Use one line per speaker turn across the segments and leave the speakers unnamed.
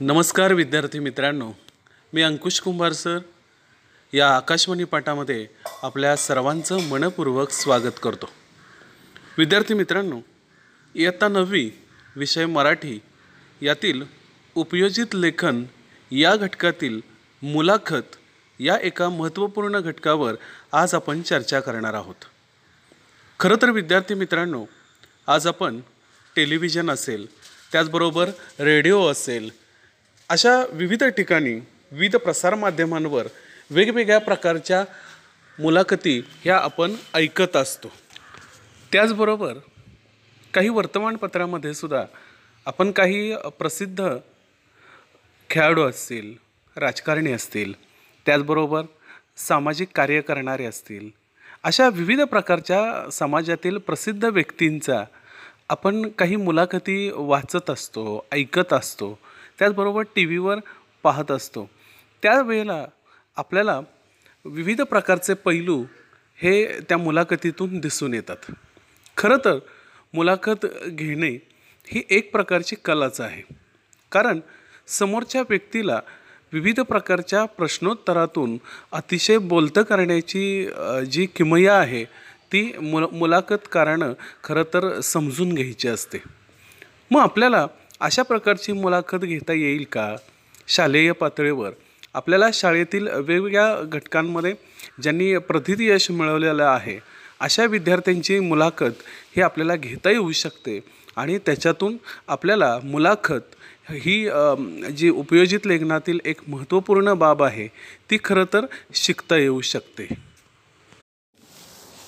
नमस्कार विद्यार्थी मित्रांनो. मी अंकुश कुंभार सर या आकाशवाणी पाठामध्ये आपल्या सर्वांचं मनपूर्वक स्वागत करतो. विद्यार्थी मित्रांनो इयत्ता नववी विषय मराठी यातील उपयोजित लेखन या घटकातील मुलाखत या एका महत्त्वपूर्ण घटकावर आज आपण चर्चा करणार आहोत. खरं तर विद्यार्थी मित्रांनो आज आपण टेलिव्हिजन असेल त्याचबरोबर रेडिओ असेल अशा विविध ठिकाणी विविध प्रसारमाध्यमांवर वेगवेगळ्या प्रकारच्या मुलाखती ह्या आपण ऐकत असतो. त्याचबरोबर काही वर्तमानपत्रामध्ये सुद्धा आपण काही प्रसिद्ध खेळाडू असतील राजकारणी असतील त्याचबरोबर सामाजिक कार्य करणारे असतील अशा विविध प्रकारच्या समाजातील प्रसिद्ध व्यक्तींचा आपण काही मुलाखती वाचत असतो ऐकत असतो. त्याचबरोबर टी व्हीवर पाहत असतो. त्यावेळेला आपल्याला विविध प्रकारचे पैलू हे त्या मुलाखतीतून दिसून येतात. खरं तर मुलाखत घेणे ही एक प्रकारची कलाच आहे. कारण समोरच्या व्यक्तीला विविध प्रकारच्या प्रश्नोत्तरातून अतिशय बोलतं करण्याची जी किमया आहे ती मुल मुलाखतकारानं खरं तर समजून घ्यायची असते. मग आपल्याला अशा प्रकारची मुलाखत घेता येईल का? शालेय पातळीवर. आपल्याला शाळेतील वेगवेगळ्या घटकांमध्ये ज्यांनी प्रथित यश मिळवलेलं आहे अशा विद्यार्थ्यांची मुलाखत ही आपल्याला घेता येऊ शकते आणि त्याच्यातून आपल्याला मुलाखत ही जी उपयोजित लेखनातील एक महत्त्वपूर्ण बाब आहे ती खरं तर शिकता येऊ शकते.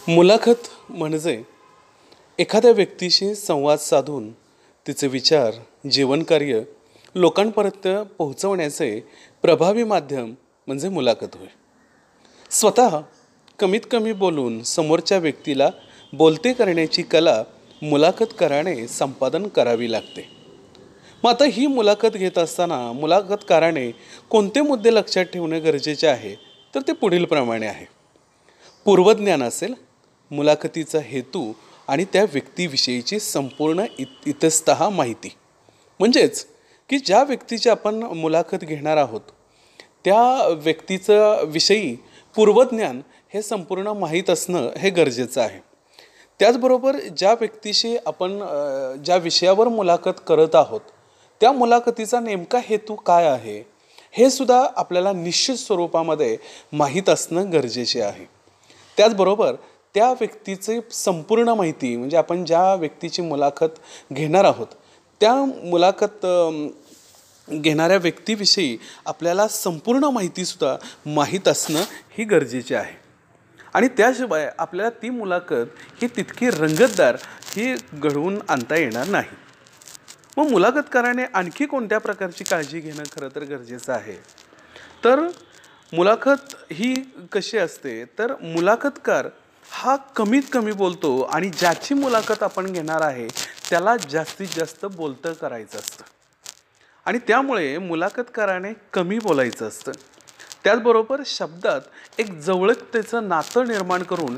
मुलाखत म्हणजे एखाद्या व्यक्तीशी संवाद साधून तिचे विचार जीवनकार्य लोकांपर्यंत पोहोचवण्याचे प्रभावी माध्यम म्हणजे मुलाखत होय. स्वतः कमीत कमी बोलून समोरच्या व्यक्तीला बोलते करण्याची कला मुलाखत कराने संपादन करावी लागते. मग आता ही मुलाखत घेत असताना मुलाखतकाराने कोणते मुद्दे लक्षात ठेवणे गरजेचे आहे? तर ते पुढीलप्रमाणे आहे. पूर्वज्ञान असेल मुलाखतीचा हेतू आणि त्या व्यक्तीविषयीची संपूर्ण इत इतस्त माहिती. म्हणजेच की ज्या व्यक्तीची आपण मुलाखत घेणार आहोत त्या व्यक्तीचं विषयी पूर्वज्ञान हे संपूर्ण माहीत असणं हे गरजेचं आहे. त्याचबरोबर ज्या व्यक्तीशी आपण ज्या विषयावर मुलाखत करत आहोत त्या मुलाखतीचा नेमका हेतू काय आहे हे सुद्धा आपल्याला निश्चित स्वरूपामध्ये माहीत असणं गरजेचे आहे. त्याचबरोबर त्या व्यक्तीचे संपूर्ण माहिती म्हणजे आपण ज्या व्यक्तीची मुलाखत घेणार आहोत त्या मुलाखत घेणाऱ्या व्यक्तीविषयी आपल्याला संपूर्ण माहितीसुद्धा माहीत असणं ही गरजेचे आहे. आणि त्याशिवाय आपल्याला ती मुलाखत ही तितकी रंगतदार ही घडवून आणता येणार नाही. मग मुलाखतकाराने आणखी कोणत्या प्रकारची काळजी घेणं खरं तर गरजेचं आहे? तर मुलाखत ही कशी असते? तर मुलाखतकार हा कमीत कमी बोलतो आणि ज्याची मुलाखत आपण घेणार आहे त्याला जास्तीत जास्त बोलतं करायचं असतं. आणि त्यामुळे मुलाखतकाराने कमी बोलायचं असतं. त्याचबरोबर शब्दात एक जवळकतेचं नातं निर्माण करून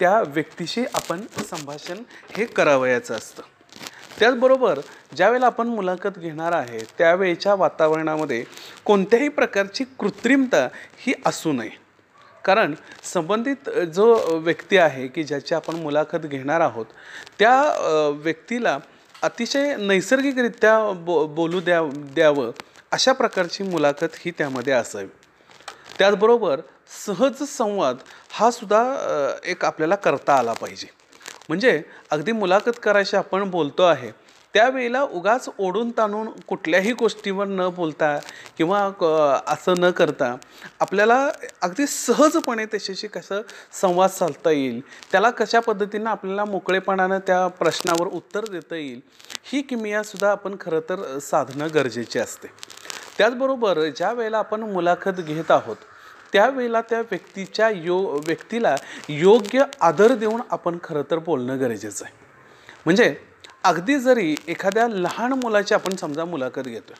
त्या व्यक्तीशी आपण संभाषण हे करावयाचं असतं. त्याचबरोबर ज्यावेळेला आपण मुलाखत घेणार आहे त्यावेळेच्या वातावरणामध्ये कोणत्याही प्रकारची कृत्रिमता ही असू नये. कारण संबंधित जो व्यक्ती आहे की ज्याची आपण मुलाखत घेणार आहोत त्या व्यक्तीला अतिशय नैसर्गिकरित्या बो बोलू द्या द्यावं अशा प्रकारची मुलाखत ही त्यामध्ये असावी. त्याचबरोबर सहज संवाद हा सुद्धा एक आपल्याला करता आला पाहिजे. म्हणजे अगदी मुलाखत करायची आपण बोलतो आहे त्यावेळेला उगाच ओढून ताणून कुठल्याही गोष्टीवर न बोलता किंवा क असं न करता आपल्याला अगदी सहजपणे त्याच्याशी कसं संवाद साधता येईल. त्याला कशा पद्धतीनं आपल्याला मोकळेपणानं त्या प्रश्नावर उत्तर देता येईल ही किमियासुद्धा आपण खरं तर साधणं गरजेचे असते. त्याचबरोबर ज्या वेळेला आपण मुलाखत घेत आहोत त्यावेळेला त्या व्यक्तीच्या यो व्यक्तीला योग्य आदर देऊन आपण खरं तर बोलणं गरजेचं आहे. म्हणजे अगदी जरी एखाद्या लहान मुलाची आपण समजा मुलाखत घेतो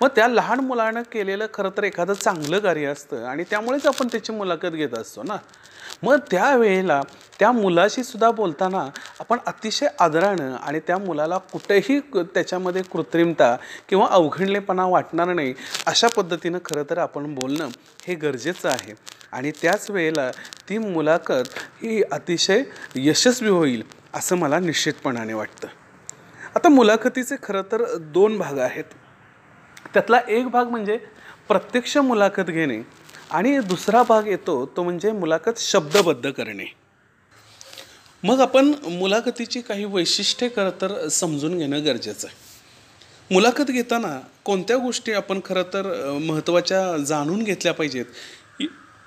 मग त्या लहान मुलानं केलेलं खरं तर एखादं चांगलं कार्य असतं आणि त्यामुळेच आपण त्याची मुलाखत घेत असतो ना. मग त्यावेळेला त्या मुलाशी सुद्धा बोलताना आपण अतिशय आदरानं आणि त्या मुलाला कुठेही क- त्याच्यामध्ये कृत्रिमता किंवा अवघडलेपणा वाटणार नाही अशा पद्धतीनं खरं तर आपण बोलणं हे गरजेचं आहे. आणि त्याच वेळेला ती मुलाखत ही अतिशय यशस्वी होईल असं मला निश्चितपणाने वाटतं. आता मुलाखतीचे खरं तर दोन भाग आहेत. त्यातला एक भाग म्हणजे प्रत्यक्ष मुलाखत घेणे आणि दुसरा भाग येतो तो म्हणजे मुलाखत शब्दबद्ध करणे. मग आपण मुलाखतीची काही वैशिष्ट्ये खरं तर समजून घेणं गरजेचं आहे. मुलाखत घेताना कोणत्या गोष्टी आपण खरं तर महत्त्वाच्या जाणून घेतल्या पाहिजेत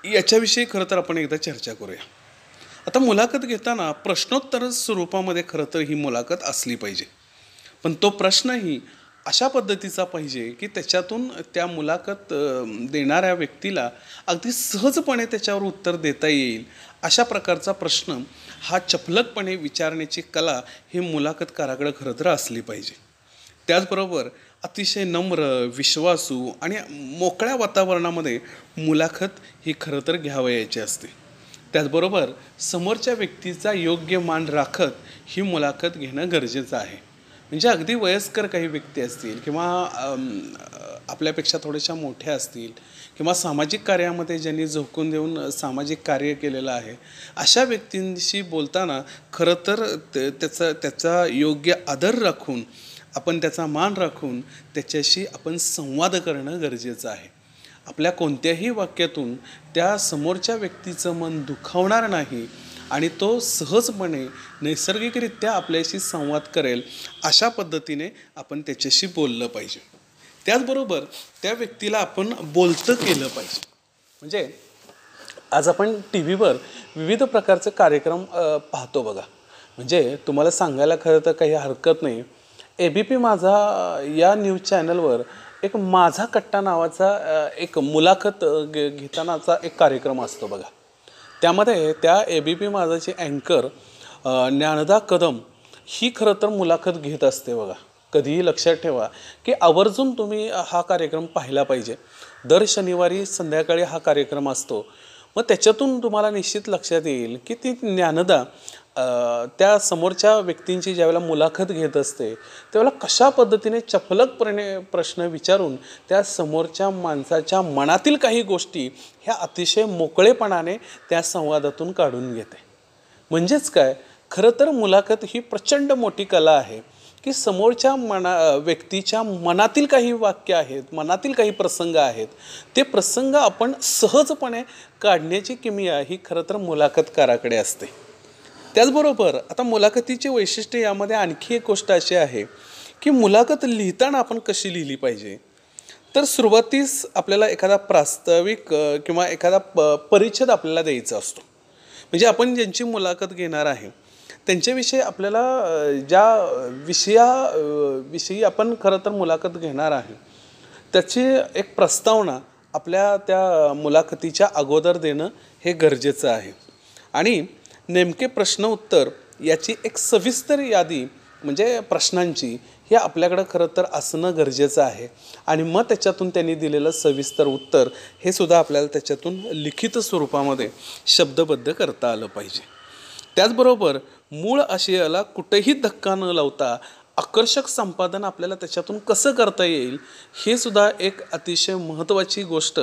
याच्याविषयी खरं तर आपण एकदा चर्चा करूया. आता मुलाखत घेताना प्रश्नोत्तर स्वरूपामध्ये खरं तर ही मुलाखत असली पाहिजे. पण तो प्रश्नही अशा पद्धतीचा पाहिजे की त्याच्यातून त्या मुलाखत देणाऱ्या व्यक्तीला अगदी सहजपणे त्याच्यावर उत्तर देता येईल अशा प्रकारचा प्रश्न हा चपलकपणे विचारण्याची कला ही मुलाखतकाराकडं खरं तर असली पाहिजे. त्याचबरोबर अतिशय नम्र विश्वासू आणि मोकळ्या वातावरणामध्ये मुलाखत ही खरं तर घ्यावयाची असते. त्याचबरोबर समोरच्या व्यक्तीचा योग्य मान राखत ही मुलाखत घेणं गरजेचं आहे. म्हणजे अगदी वयस्कर काही व्यक्ती असतील किंवा आपल्यापेक्षा थोड्याशा मोठ्या असतील किंवा सामाजिक कार्यामध्ये ज्यांनी झोकून देऊन सामाजिक कार्य केलेलं आहे अशा व्यक्तींशी बोलताना खरं तर त्याचा त्याचा योग्य आदर राखून आपण त्याचा मान राखून त्याच्याशी आपण संवाद करणं गरजेचं आहे. आपल्या कोणत्याही वाक्यातून त्या समोरच्या व्यक्तीचं मन दुखावणार नाही आणि तो सहजपणे नैसर्गिकरित्या आपल्याशी संवाद करेल अशा पद्धतीने आपण त्याच्याशी बोललं पाहिजे. त्याचबरोबर त्या व्यक्तीला आपण बोलतं केलं पाहिजे. म्हणजे आज आपण टी व्हीवर विविध प्रकारचे कार्यक्रम पाहतो बघा. म्हणजे तुम्हाला सांगायला खरं तर काही हरकत नाही ए बी पी माझा या न्यूज चॅनलवर एक माझा कट्टा नावाचा एक मुलाखत घे घेतानाचा एक कार्यक्रम असतो बघा. त्यामध्ये त्या ए बी पी माझाची अँकर ज्ञानदा कदम ही खरं तर मुलाखत घेत असते बघा. कधीही लक्षात ठेवा की आवर्जून तुम्ही हा कार्यक्रम पाहिला पाहिजे. दर शनिवारी संध्याकाळी हा कार्यक्रम असतो. मग त्याच्यातून तुम्हाला निश्चित लक्षात येईल की ती ज्ञानदा त्या समोरच्या व्यक्तींची ज्यावेळेला मुलाखत घेत असते त्यावेळेला कशा पद्धतीने चपलकपणे प्रश्न विचारून त्या समोरच्या माणसाच्या मनातील काही गोष्टी ह्या अतिशय मोकळेपणाने त्या संवादातून काढून घेते. म्हणजेच काय? खरं तर मुलाखत ही प्रचंड मोठी कला आहे की समोरच्या मना व्यक्तीच्या मनातील काही वाक्य आहेत मनातील काही प्रसंग आहेत ते प्रसंग आपण सहजपणे काढण्याची किमिया ही खरं तर मुलाखतकाराकडे असते. त्याचबरोबर आता मुलाखतीचे वैशिष्ट्य यामध्ये आणखी एक गोष्ट अशी आहे की मुलाखत लिहिताना आपण कशी लिहिली पाहिजे? तर सुरुवातीस आपल्याला एखादा प्रास्ताविक किंवा एखादा प परिच्छेद आपल्याला द्यायचा असतो. म्हणजे आपण ज्यांची मुलाखत घेणार आहे त्यांच्याविषयी आपल्याला ज्या विषया विषयी आपण खरं तर मुलाखत घेणार आहे त्याची एक प्रस्तावना आपल्या त्या मुलाखतीच्या अगोदर देणं हे गरजेचं आहे. आणि नेमके प्रश्न उत्तर याची एक सविस्तर यादी म्हणजे प्रश्नांची हे आपल्याकडं खरं तर असणं गरजेचं आहे. आणि मग त्याच्यातून त्यांनी दिलेलं सविस्तर उत्तर हे सुद्धा आपल्याला त्याच्यातून लिखित स्वरूपामध्ये शब्दबद्ध करता आलं पाहिजे. त्याचबरोबर मूळ आशयाला कुठेही धक्का न लावता आकर्षक संपादन आपल्याला त्याच्यातून कसं करता येईल हे सुद्धा एक अतिशय महत्त्वाची गोष्ट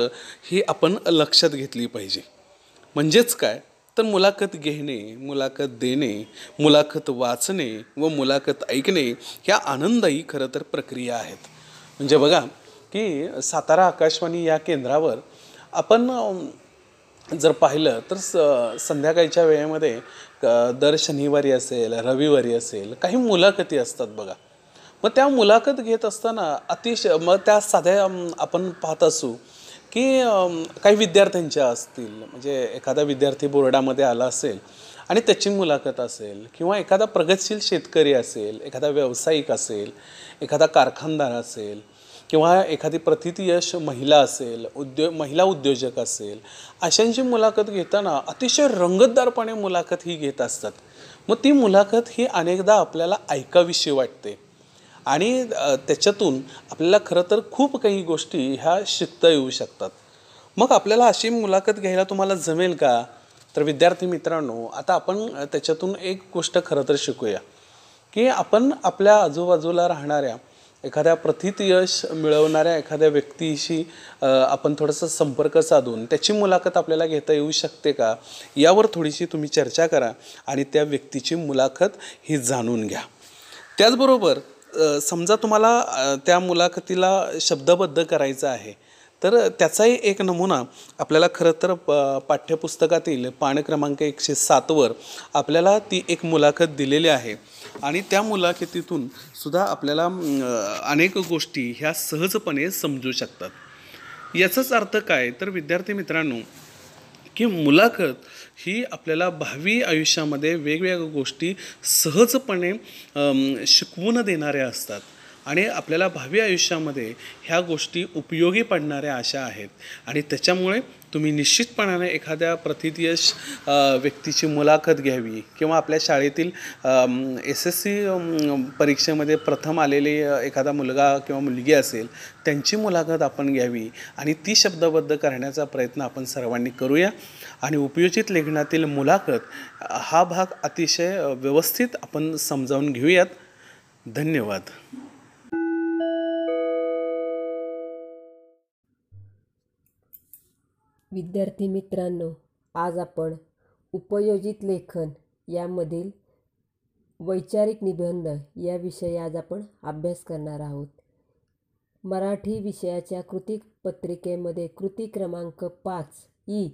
ही आपण लक्षात घेतली पाहिजे. म्हणजेच काय? तर मुलाखत घेणे मुलाखत देणे मुलाखत वाचणे व मुलाखत ऐकणे ह्या आनंददायी खरं तर प्रक्रिया आहेत. म्हणजे बघा की सातारा आकाशवाणी या केंद्रावर आपण जर पाहिलं तर स संध्याकाळच्या वेळेमध्ये दर शनिवारी असेल रविवारी असेल काही मुलाखती असतात बघा. मग त्या मुलाखत घेत असताना अतिशय मग त्या साध्या आपण पाहत असू की काही विद्यार्थ्यांच्या असतील म्हणजे एखादा विद्यार्थी बोर्डामध्ये आला असेल आणि त्याची मुलाखत असेल किंवा एखादा प्रगतशील शेतकरी असेल एखादा व्यावसायिक असेल एखादा कारखानदार असेल किंवा एखादी प्रतितयश महिला असेल उद्यो महिला उद्योजक असेल अशांची मुलाखत घेताना अतिशय रंगतदारपणे मुलाखत ही घेत असतात. मग ती मुलाखत ही अनेकदा आपल्याला ऐकावीशी वाटते. आणि त्याच्यातून आपल्याला खरं तर खूप काही गोष्टी ह्या शिकता येऊ शकतात. मग आपल्याला अशी मुलाखत घ्यायला तुम्हाला जमेल का? तर विद्यार्थी मित्रांनो आता आपण त्याच्यातून एक गोष्ट खरं तर शिकूया. की आपण आपल्या आजूबाजूला राहणाऱ्या एखाद्या प्रथित यश मिळवणाऱ्या एखाद्या व्यक्तीशी आपण थोडंसं संपर्क साधून त्याची मुलाखत आपल्याला घेता येऊ शकते का? यावर थोडीशी तुम्ही चर्चा करा आणि त्या व्यक्तीची मुलाखत ही जाणून घ्या. त्याचबरोबर समजा तुम्हाला त्या मुलाखतीला शब्दबद्ध करायचं आहे तर त्याचाही एक नमुना आपल्याला खरं तर प- पाठ्यपुस्तकातील पान क्रमांक एकशे सातवर आपल्याला ती एक मुलाखत दिलेली आहे. आणि त्या मुलाखतीतून सुद्धा आपल्याला अनेक गोष्टी ह्या सहजपणे समजू शकतात. याचाच अर्थ काय? तर विद्यार्थी मित्रांनो की मुलाखत ही आपल्याला भावी आयुष्यामध्ये वेगवेगळ्या गोष्टी सहजपणे शिकवून देणाऱ्या असतात. आणि आपल्याला भावी आयुष्यामध्ये ह्या गोष्टी उपयोगी पडणाऱ्या अशा आहेत. आणि त्याच्यामुळे तुम्ही निश्चितपणाने एखाद्या प्रतिथयश व्यक्तीची मुलाखत घ्यावी किंवा आपल्या शाळेतील एस एस सी परीक्षेमध्ये प्रथम आलेले एखादा मुलगा किंवा मुलगी असेल त्यांची मुलाखत आपण घ्यावी आणि ती शब्दबद्ध करण्याचा प्रयत्न आपण सर्वांनी करूया. आणि उपयोजित लेखनातील मुलाखत हा भाग अतिशय व्यवस्थित आपण समजावून घेऊयात. धन्यवाद.
विद्यार्थी मित्रांनो आज आपण उपयोजित लेखन यामधील वैचारिक निबंध या विषयी आज आपण अभ्यास करणार आहोत. मराठी विषयाच्या कृती पत्रिकेमध्ये कृती क्रमांक पाच ई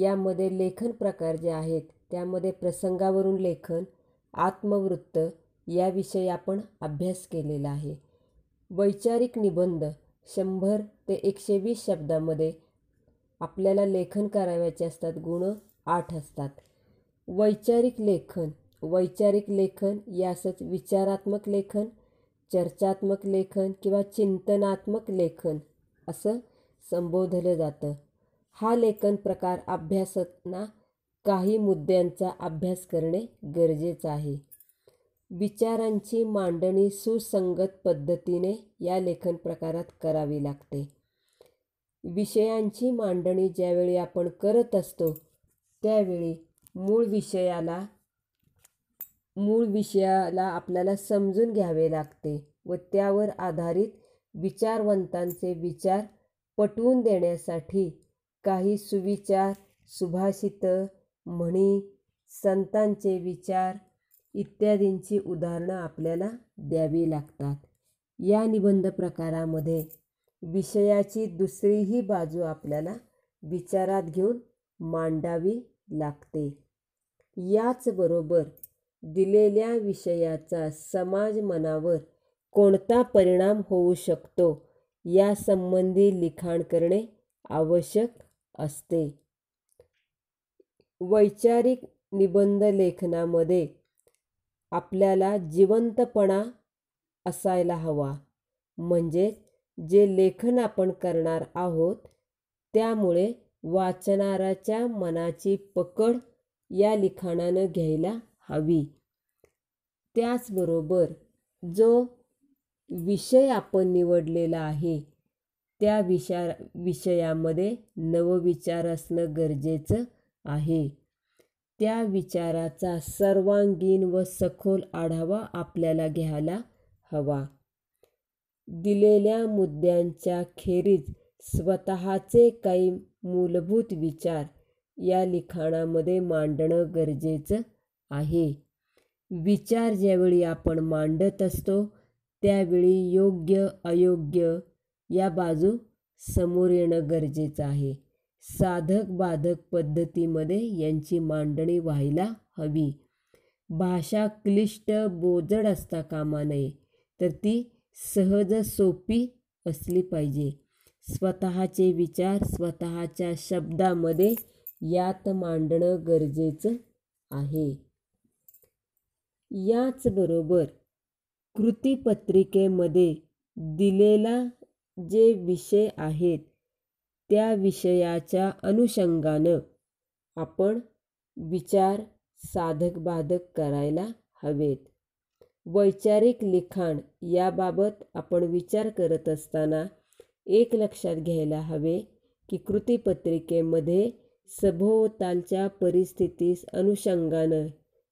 यामध्ये लेखन प्रकार जे आहेत त्यामध्ये प्रसंगावरून लेखन आत्मवृत्त याविषयी आपण अभ्यास केलेला आहे. वैचारिक निबंध शंभर ते एकशे वीस शब्दामध्ये आपल्याला लेखन करावयाचे असतात गुण आठ असतात. वैचारिक लेखन वैचारिक लेखन यासच विचारात्मक लेखन चर्चात्मक लेखन किंवा चिंतनात्मक लेखन असं संबोधलं जातं. हा लेखन प्रकार अभ्यासताना काही मुद्द्यांचा अभ्यास करणे गरजेचं आहे. विचारांची मांडणी सुसंगत पद्धतीने या लेखन प्रकारात करावी लागते. विषयांची मांडणी ज्यावेळी आपण करत असतो त्यावेळी मूळ विषयाला मूळ विषयाला आपल्याला समजून घ्यावे लागते व त्यावर आधारित विचारवंतांचे विचार पटवून देण्यासाठी काही सुविचार सुभाषितं म्हणी संतांचे विचार इत्यादींची उदाहरणं आपल्याला द्यावी लागतात. या निबंध प्रकारामध्ये विषयाची दुसरीही बाजू आपल्याला विचारात घेऊन मांडावी लागते. याचबरोबर दिलेल्या विषयाचा समाज मनावर कोणता परिणाम होऊ शकतो यासंबंधी लिखाण करणे आवश्यक असते. वैचारिक निबंध लेखनामध्ये आपल्याला जिवंतपणा असायला हवा. म्हणजे जे लेखन आपण करणार आहोत त्यामुळे वाचणाऱ्याच्या मनाची पकड या लिखाणानं घ्यायला हवी. त्याचबरोबर जो विषय आपण निवडलेला आहे त्या विषा विषयामध्ये नवविचार असणं गरजेचं आहे. त्या विचाराचा सर्वांगीण व सखोल आढावा आपल्याला घ्यायला हवा. दिलेल्या मुद्द्यांच्या खेरीज स्वतःचे काही मूलभूत विचार या लिखाणामध्ये मांडणं गरजेचं आहे. विचार ज्यावेळी आपण मांडत असतो त्यावेळी योग्य अयोग्य या बाजू समोर येणं गरजेचं आहे. साधक बाधक पद्धतीमध्ये यांची मांडणी व्हायला हवी. भाषा क्लिष्ट बोजड असता कामा नये तर ती सहज सोपी असली पाहिजे. स्वतःचे विचार स्वतःच्या शब्दामध्ये यात मांडणं गरजेचं आहे. याचबरोबर कृतीपत्रिकेमध्ये दिलेला जे विषय आहेत त्या विषयाच्या अनुषंगानं आपण विचार साधक बाधक करायला हवेत. वैचारिक लिखाण याबाबत आपण विचार करत असताना एक लक्षात घ्यायला हवे की कृतीपत्रिकेमध्ये सभोवतालच्या परिस्थितीस अनुषंगानं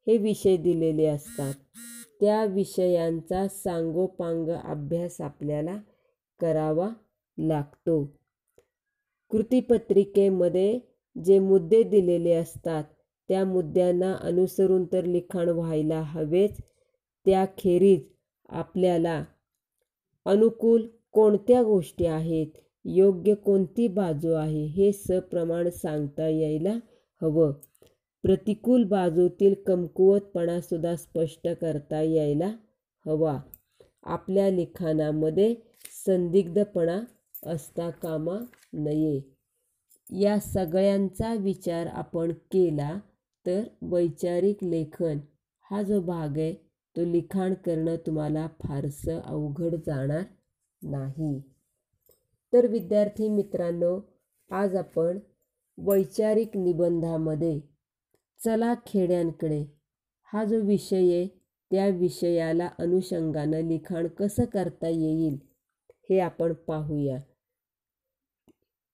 हे विषय दिलेले असतात. त्या विषयांचा सांगोपांग अभ्यास आपल्याला करावा लागतो. कृतीपत्रिकेमध्ये जे मुद्दे दिलेले असतात त्या मुद्द्यांना अनुसरून तर लिखाण व्हायला हवेच. त्याखेरीज आपल्याला अनुकूल कोणत्या गोष्टी आहेत योग्य कोणती बाजू आहे हे सप्रमाण सांगता यायला हवं. प्रतिकूल बाजूतील कमकुवतपणासुद्धा स्पष्ट करता यायला हवा. आपल्या लिखाणामध्ये संदिग्धपणा असता कामा नये. या सगळ्यांचा विचार आपण केला तर वैचारिक लेखन हा जो भाग आहे तो लिखाण करणं तुम्हाला फारसं अवघड जाणार नाही. तर विद्यार्थी मित्रांनो आज आपण वैचारिक निबंधामध्ये चला खेड्यांकडे. हा जो विषय आहे त्या विषयाला अनुषंगानं लिखाण कसं करता येईल? हे आपण पाहूया.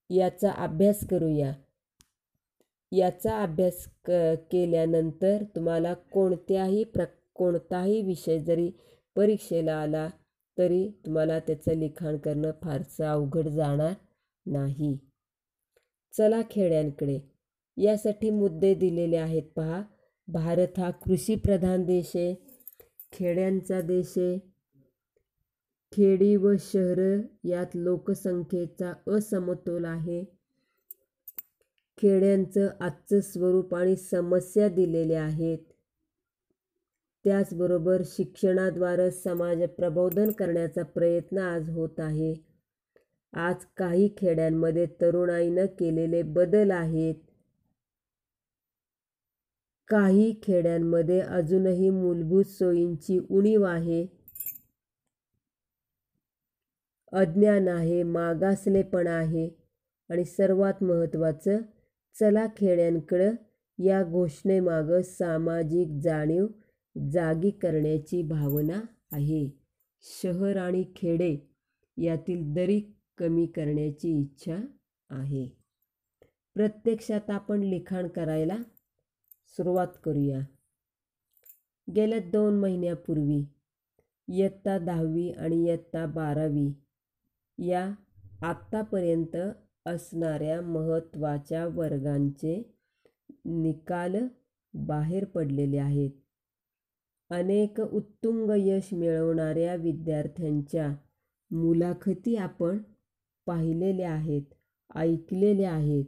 याचा अभ्यास करूया. याचा अभ्यास क केल्यानंतर तुम्हाला कोणत्याही प्र कोणताही विषय जरी परीक्षेला आला तरी तुम्हाला त्याचं लिखाण करणं फारसं अवघड जाणार नाही. चला खेड्यांकडे. यासाठी मुद्दे दिलेले आहेत पहा. भारत हा कृषीप्रधान देश आहे. खेड्यांचा देश आहे. खेडी व शहरं यात लोकसंख्येचा असमतोल आहे. खेड्यांचं आजचं स्वरूप आणि समस्या दिलेल्या आहेत. त्याचबरोबर शिक्षणाद्वारे समाज प्रबोधन करण्याचा प्रयत्न आज होत आहे. आज काही खेड्यांमध्ये तरुणाईनं केलेले बदल आहेत. काही खेड्यांमध्ये अजूनही मूलभूत सोयींची उणीव आहे. अज्ञान आहे मागासलेपण आहे आणि सर्वात महत्त्वाचं चला खेड्यांकडं या घोषणेमागं सामाजिक जाणीव जागी करण्याची भावना आहे. शहर आणि खेडे यातील दरी कमी करण्याची इच्छा आहे. प्रत्यक्षात आपण लिखाण करायला सुरुवात करूया. गेल्या दोन महिन्यापूर्वी इयत्ता दहावी आणि इयत्ता बारावी या आत्तापर्यंत असणाऱ्या महत्त्वाच्या वर्गांचे निकाल बाहेर पडलेले आहेत. अनेक उत्तुंग यश मिळवणाऱ्या विद्यार्थ्यांच्या मुलाखती आपण पाहिलेल्या आहेत ऐकलेल्या आहेत.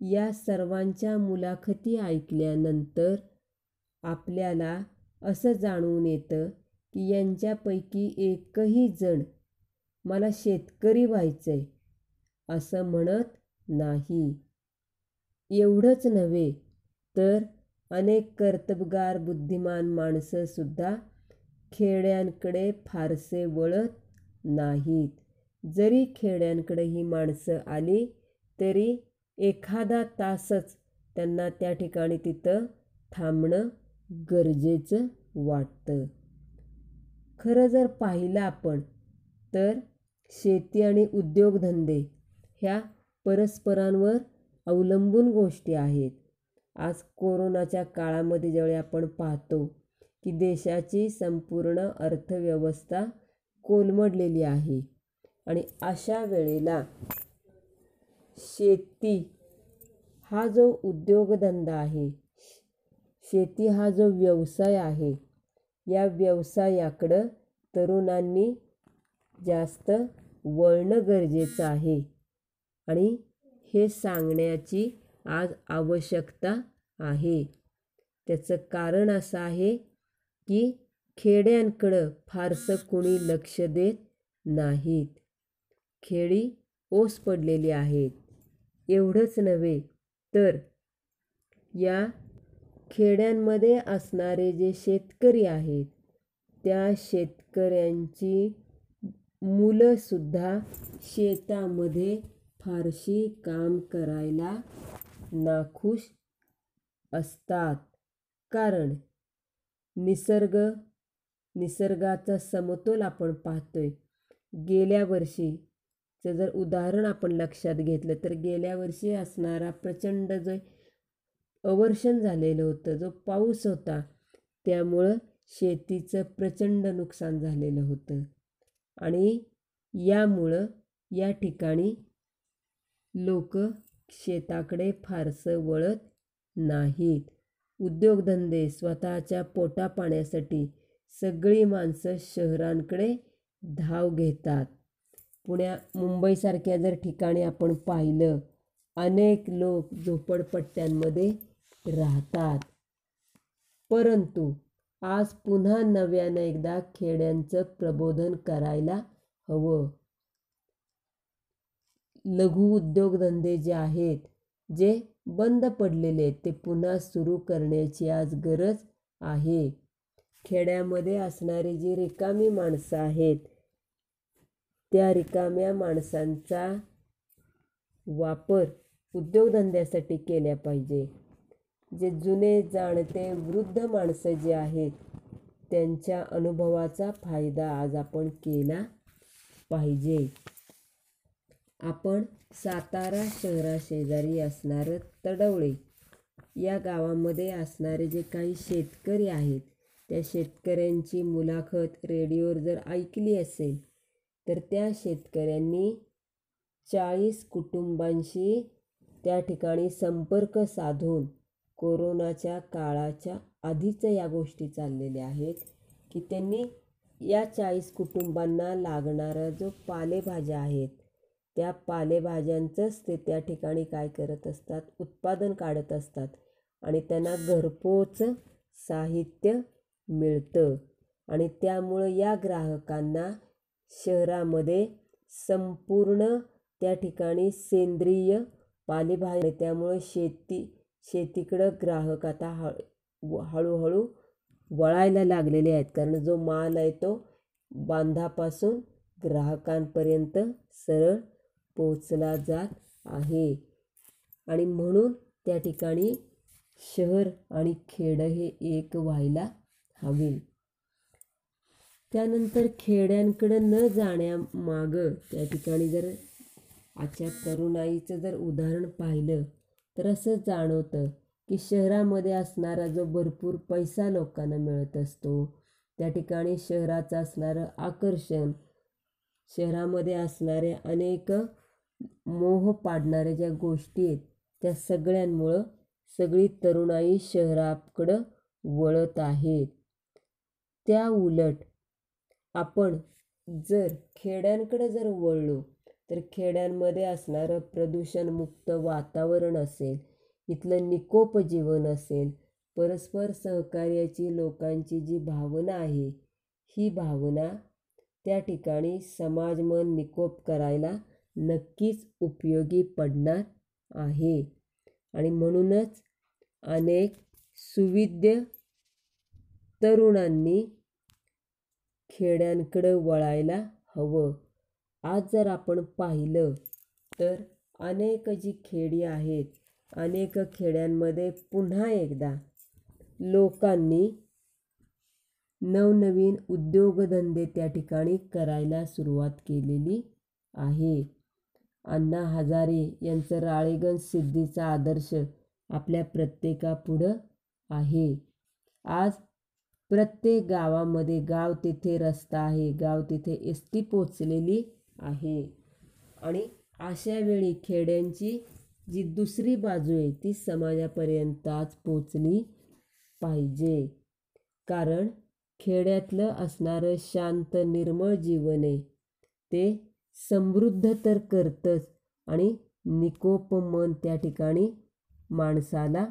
या सर्वांच्या मुलाखती ऐकल्यानंतर आपल्याला असं जाणून येतं की यांच्यापैकी एकही जण मला शेतकरी व्हायचं आहे असं म्हणत नाही. एवढंच नव्हे तर अनेक कर्तबगार बुद्धिमान माणसंसुद्धा खेड्यांकडे फारसे वळत नाहीत. जरी खेड्यांकडे ही माणसं आली तरी एखादा तासच त्यांना त्या ठिकाणी तिथं थांबणं गरजेचं वाटतं. खरं जर पाहिलं आपण तर शेती आणि उद्योगधंदे ह्या परस्परांवर अवलंबून गोष्टी आहेत. आज कोरोनाच्या काळामध्ये ज्यावेळी आपण पाहतो की देशाची संपूर्ण अर्थव्यवस्था कोलमडलेली आहे आणि अशा वेळेला शेती हा जो उद्योगधंदा आहे शेती हा जो व्यवसाय आहे या व्यवसायाकडं तरुणांनी जास्त वळणं गरजेचं आहे. आणि हे सांगण्याची आज आवश्यकता आहे. त्याचं कारण असं आहे की खेड्यांकडं फारसं कोणी लक्ष देत नाहीत. खेडी ओस पडलेली आहेत. एवढंच नव्हे तर या खेड्यांमध्ये असणारे जे शेतकरी आहेत त्या शेतकऱ्यांची मुलंसुद्धा शेतामध्ये फारशी काम करायला नाखुश असतात. कारण निसर्ग निसर्गाचा समतोल आपण पाहतोय. गेल्या वर्षीचं जर उदाहरण आपण लक्षात घेतलं तर गेल्या वर्षी असणारा प्रचंड जो अवर्षण झालेलं होतं जो पाऊस होता त्यामुळं शेतीचं प्रचंड नुकसान झालेलं होतं. आणि यामुळं या ठिकाणी लोक शेताकडे फारसं वळत नाहीत. उद्योगधंदे स्वतःच्या पोटापाण्यासाठी सगळी माणसं शहरांकडे धाव घेतात. पुण्या मुंबईसारख्या जर ठिकाणी आपण पाहिलं अनेक लोक झोपडपट्ट्यांमध्ये राहतात. परंतु आज पुन्हा नव्यानं एकदा खेड्यांचं प्रबोधन करायला हवं. लघु उद्योगधंदे जे आहेत जे बंद पडलेले आहेत ते पुन्हा सुरू करण्याची आज गरज आहे. खेड्यामध्ये असणारी जी रिकामी माणसं आहेत त्या रिकाम्या माणसांचा वापर उद्योगधंद्यासाठी केल्या पाहिजे. जे जुने जाणते वृद्ध माणसं जे आहेत त्यांच्या अनुभवाचा फायदा आज आपण केला पाहिजे. आपण सातारा शहराशेजारी असणारं तडवळे या गावामध्ये असणारे जे काही शेतकरी आहेत त्या शेतकऱ्यांची मुलाखत रेडिओवर जर ऐकली असेल तर त्या शेतकऱ्यांनी चाळीस कुटुंबांशी त्या ठिकाणी संपर्क साधून कोरोनाच्या काळाच्या आधीच या गोष्टी चाललेल्या आहेत की त्यांनी या चाळीस कुटुंबांना लागणारा जो पालेभाज्या आहेत त्या पालेभाज्यांचंच ते त्या ठिकाणी काय करत असतात उत्पादन काढत असतात आणि त्यांना घरपोच साहित्य मिळतं. आणि त्यामुळं या ग्राहकांना शहरामध्ये संपूर्ण त्या ठिकाणी सेंद्रिय पालेभाज्या त्यामुळं शेती शेतीकडं ग्राहक आता हळू हळूहळू वळायला लागलेले आहेत. कारण जो माल आहे तो बांधापासून ग्राहकांपर्यंत सरळ पोचला जात आहे. आणि म्हणून त्या ठिकाणी शहर आणि खेडं हे एक व्हायला हवे त्यानंतर खेड्यांकडं न जाण्यामागं त्या ठिकाणी जर आजच्या तरुणाईचं जर उदाहरण पाहिलं तर असं जाणवतं की शहरामध्ये असणारा जो भरपूर पैसा लोकांना मिळत असतो त्या ठिकाणी शहराचं असणारं आकर्षण शहरामध्ये असणारे अनेक मोह पाडणाऱ्या ज्या गोष्टी आहेत त्या सगळ्यांमुळं सगळी तरुणाई शहराकडं वळत आहेत त्या उलट आपण जर खेड्यांकडे जर वळलो तर खेड्यांमध्ये असणारं प्रदूषणमुक्त वातावरण असेल इथलं निकोप जीवन असेल परस्पर सहकार्याची लोकांची जी भावना आहे ही भावना त्या ठिकाणी समाज मन निकोप करायला नक्कीच उपयोगी पडणार आहे. आणि म्हणूनच अनेक सुविद्य तरुणांनी खेड्यांकडं वळायला हवं. आज जर आपण पाहिलं तर अनेक जी खेडी आहेत अनेक खेड्यांमध्ये पुन्हा एकदा लोकांनी नवनवीन उद्योगधंदे त्या ठिकाणी करायला सुरुवात केलेली आहे. अण्णा हजारे यांचं राळेगण सिद्धीचा आदर्श आपल्या प्रत्येकापुढं आहे. आज प्रत्येक गावामध्ये गाव तिथे रस्ता आहे गाव तिथे एस टी पोचलेली आहे. आणि अशा वेळी खेड्यांची जी दुसरी बाजू आहे ती समाजापर्यंत आज पोचली पाहिजे. कारण खेड्यातलं असणारं शांत निर्मळ जीवन आहे. ते समृद्ध तर करतंच आणि निकोप मन त्या ठिकाणी माणसाला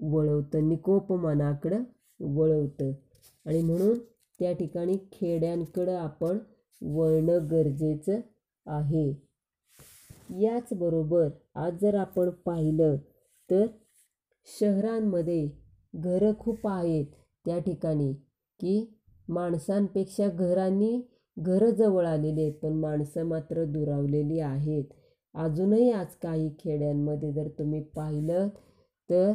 वळवतं निकोप मनाकडं वळवतं. आणि म्हणून त्या ठिकाणी खेड्यांकडं आपण वळणं गरजेचं आहे. याचबरोबर आज जर आपण पाहिलं तर शहरांमध्ये घरं खूप आहेत त्या ठिकाणी की माणसांपेक्षा घरांनी घरं जवळ आलेली आहेत पण माणसं मात्र दुरावलेली आहेत. अजूनही आज काही खेड्यांमध्ये जर तुम्ही पाहिलं तर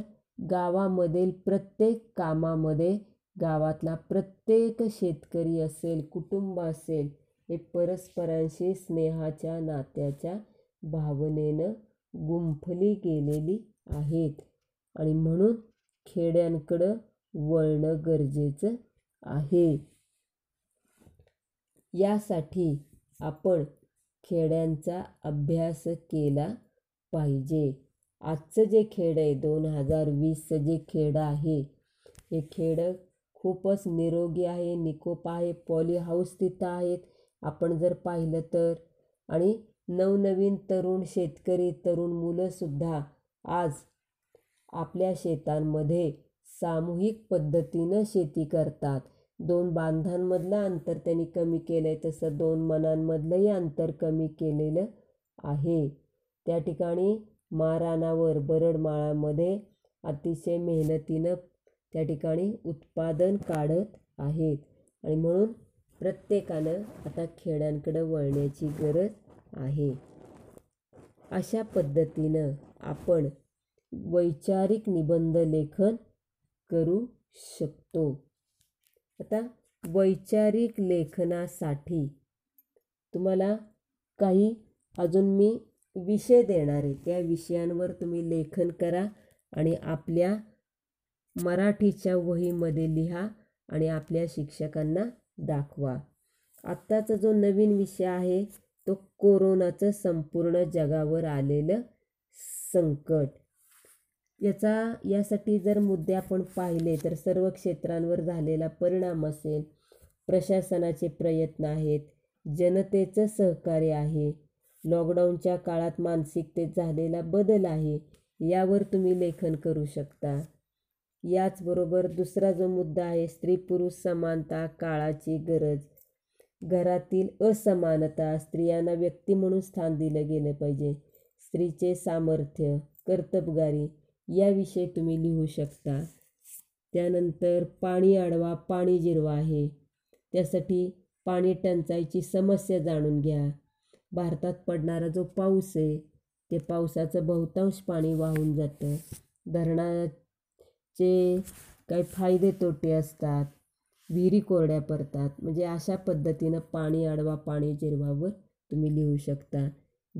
गावामधील प्रत्येक कामामध्ये गावातला प्रत्येक शेतकरी असेल कुटुंब असेल हे परस्परांशी स्नेहाच्या नात्याच्या भावनेनं गुंफली गेलेली आहेत. आणि म्हणून खेड्यांकडं वळणं गरजेचं आहे. यासाठी आपण खेड्यांचा अभ्यास केला पाहिजे. आजचं जे खेड आहे दोन हजार वीसचं जे खेड आहे हे खेडं खूपच निरोगी आहे. निकोप आहे पॉली हाऊस तिथं आहेत. आपण जर पाहिलं तर. आणि नवनवीन तरुण शेतकरी तरुण मुलंसुद्धा आज आपल्या शेतांमध्ये सामूहिक पद्धतीनं शेती करतात. दोन बांधांमधलं अंतर त्यांनी कमी केलं आहे तसं दोन मनांमधलंही अंतर कमी केलेलं आहे. त्या ठिकाणी मारानावर बरडमाळामध्ये अतिशय मेहनतीनं त्या ठिकाणी उत्पादन काढत आहेत. आणि म्हणून प्रत्येकानं आता खेड्यांकडं वळण्याची गरज आहे. अशा पद्धतीनं आपण वैचारिक निबंध लेखन करू शकतो. आता वैचारिक लेखनासाठी तुम्हाला काही अजून मी विषय देणार आहे. त्या विषयांवर तुम्ही लेखन करा आणि आपल्या मराठीच्या वहीमध्ये लिहा आणि आपल्या शिक्षकांना दाखवा. आत्ताचा जो नवीन विषय आहे तो कोरोनाचं संपूर्ण जगावर आलेलं संकट. याचा यासाठी जर मुद्दे आपण पाहिले तर सर्व क्षेत्रांवर झालेला परिणाम असेल. प्रशासनाचे प्रयत्न आहेत जनतेचं सहकार्य आहे लॉकडाऊनच्या काळात मानसिकतेत झालेला बदल आहे यावर तुम्ही लेखन करू शकता. याचबरोबर दुसरा जो मुद्दा आहे स्त्री पुरुष समानता काळाची गरज. घरातील असमानता स्त्रियांना व्यक्ती म्हणून स्थान दिलं गेलं पाहिजे. स्त्रीचे सामर्थ्य कर्तबगारी याविषयी तुम्ही लिहू शकता. त्यानंतर पाणी अडवा पाणी जिरवा आहे. त्यासाठी पाणी टंचाईची समस्या जाणून घ्या. भारतात पडणारा जो पाऊस आहे ते पावसाचं बहुतांश पाणी वाहून जातं. धरणा चे काही फायदे तोटे असतात. विहिरी कोरड्या पडतात. म्हणजे अशा पद्धतीनं पाणी अडवा पाणी जिरवावर तुम्ही लिहू शकता.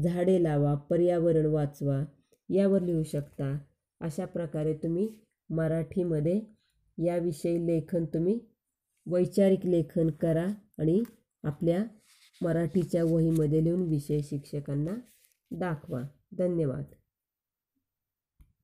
झाडे लावा पर्यावरण वाचवा यावर लिहू शकता. अशा प्रकारे तुम्ही मराठीमध्ये याविषयी लेखन तुम्ही वैचारिक लेखन करा आणि आपल्या मराठीच्या वहीमध्ये लिहून विषय शिक्षकांना दाखवा. धन्यवाद.